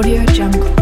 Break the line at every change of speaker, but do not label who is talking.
Audio Jungle.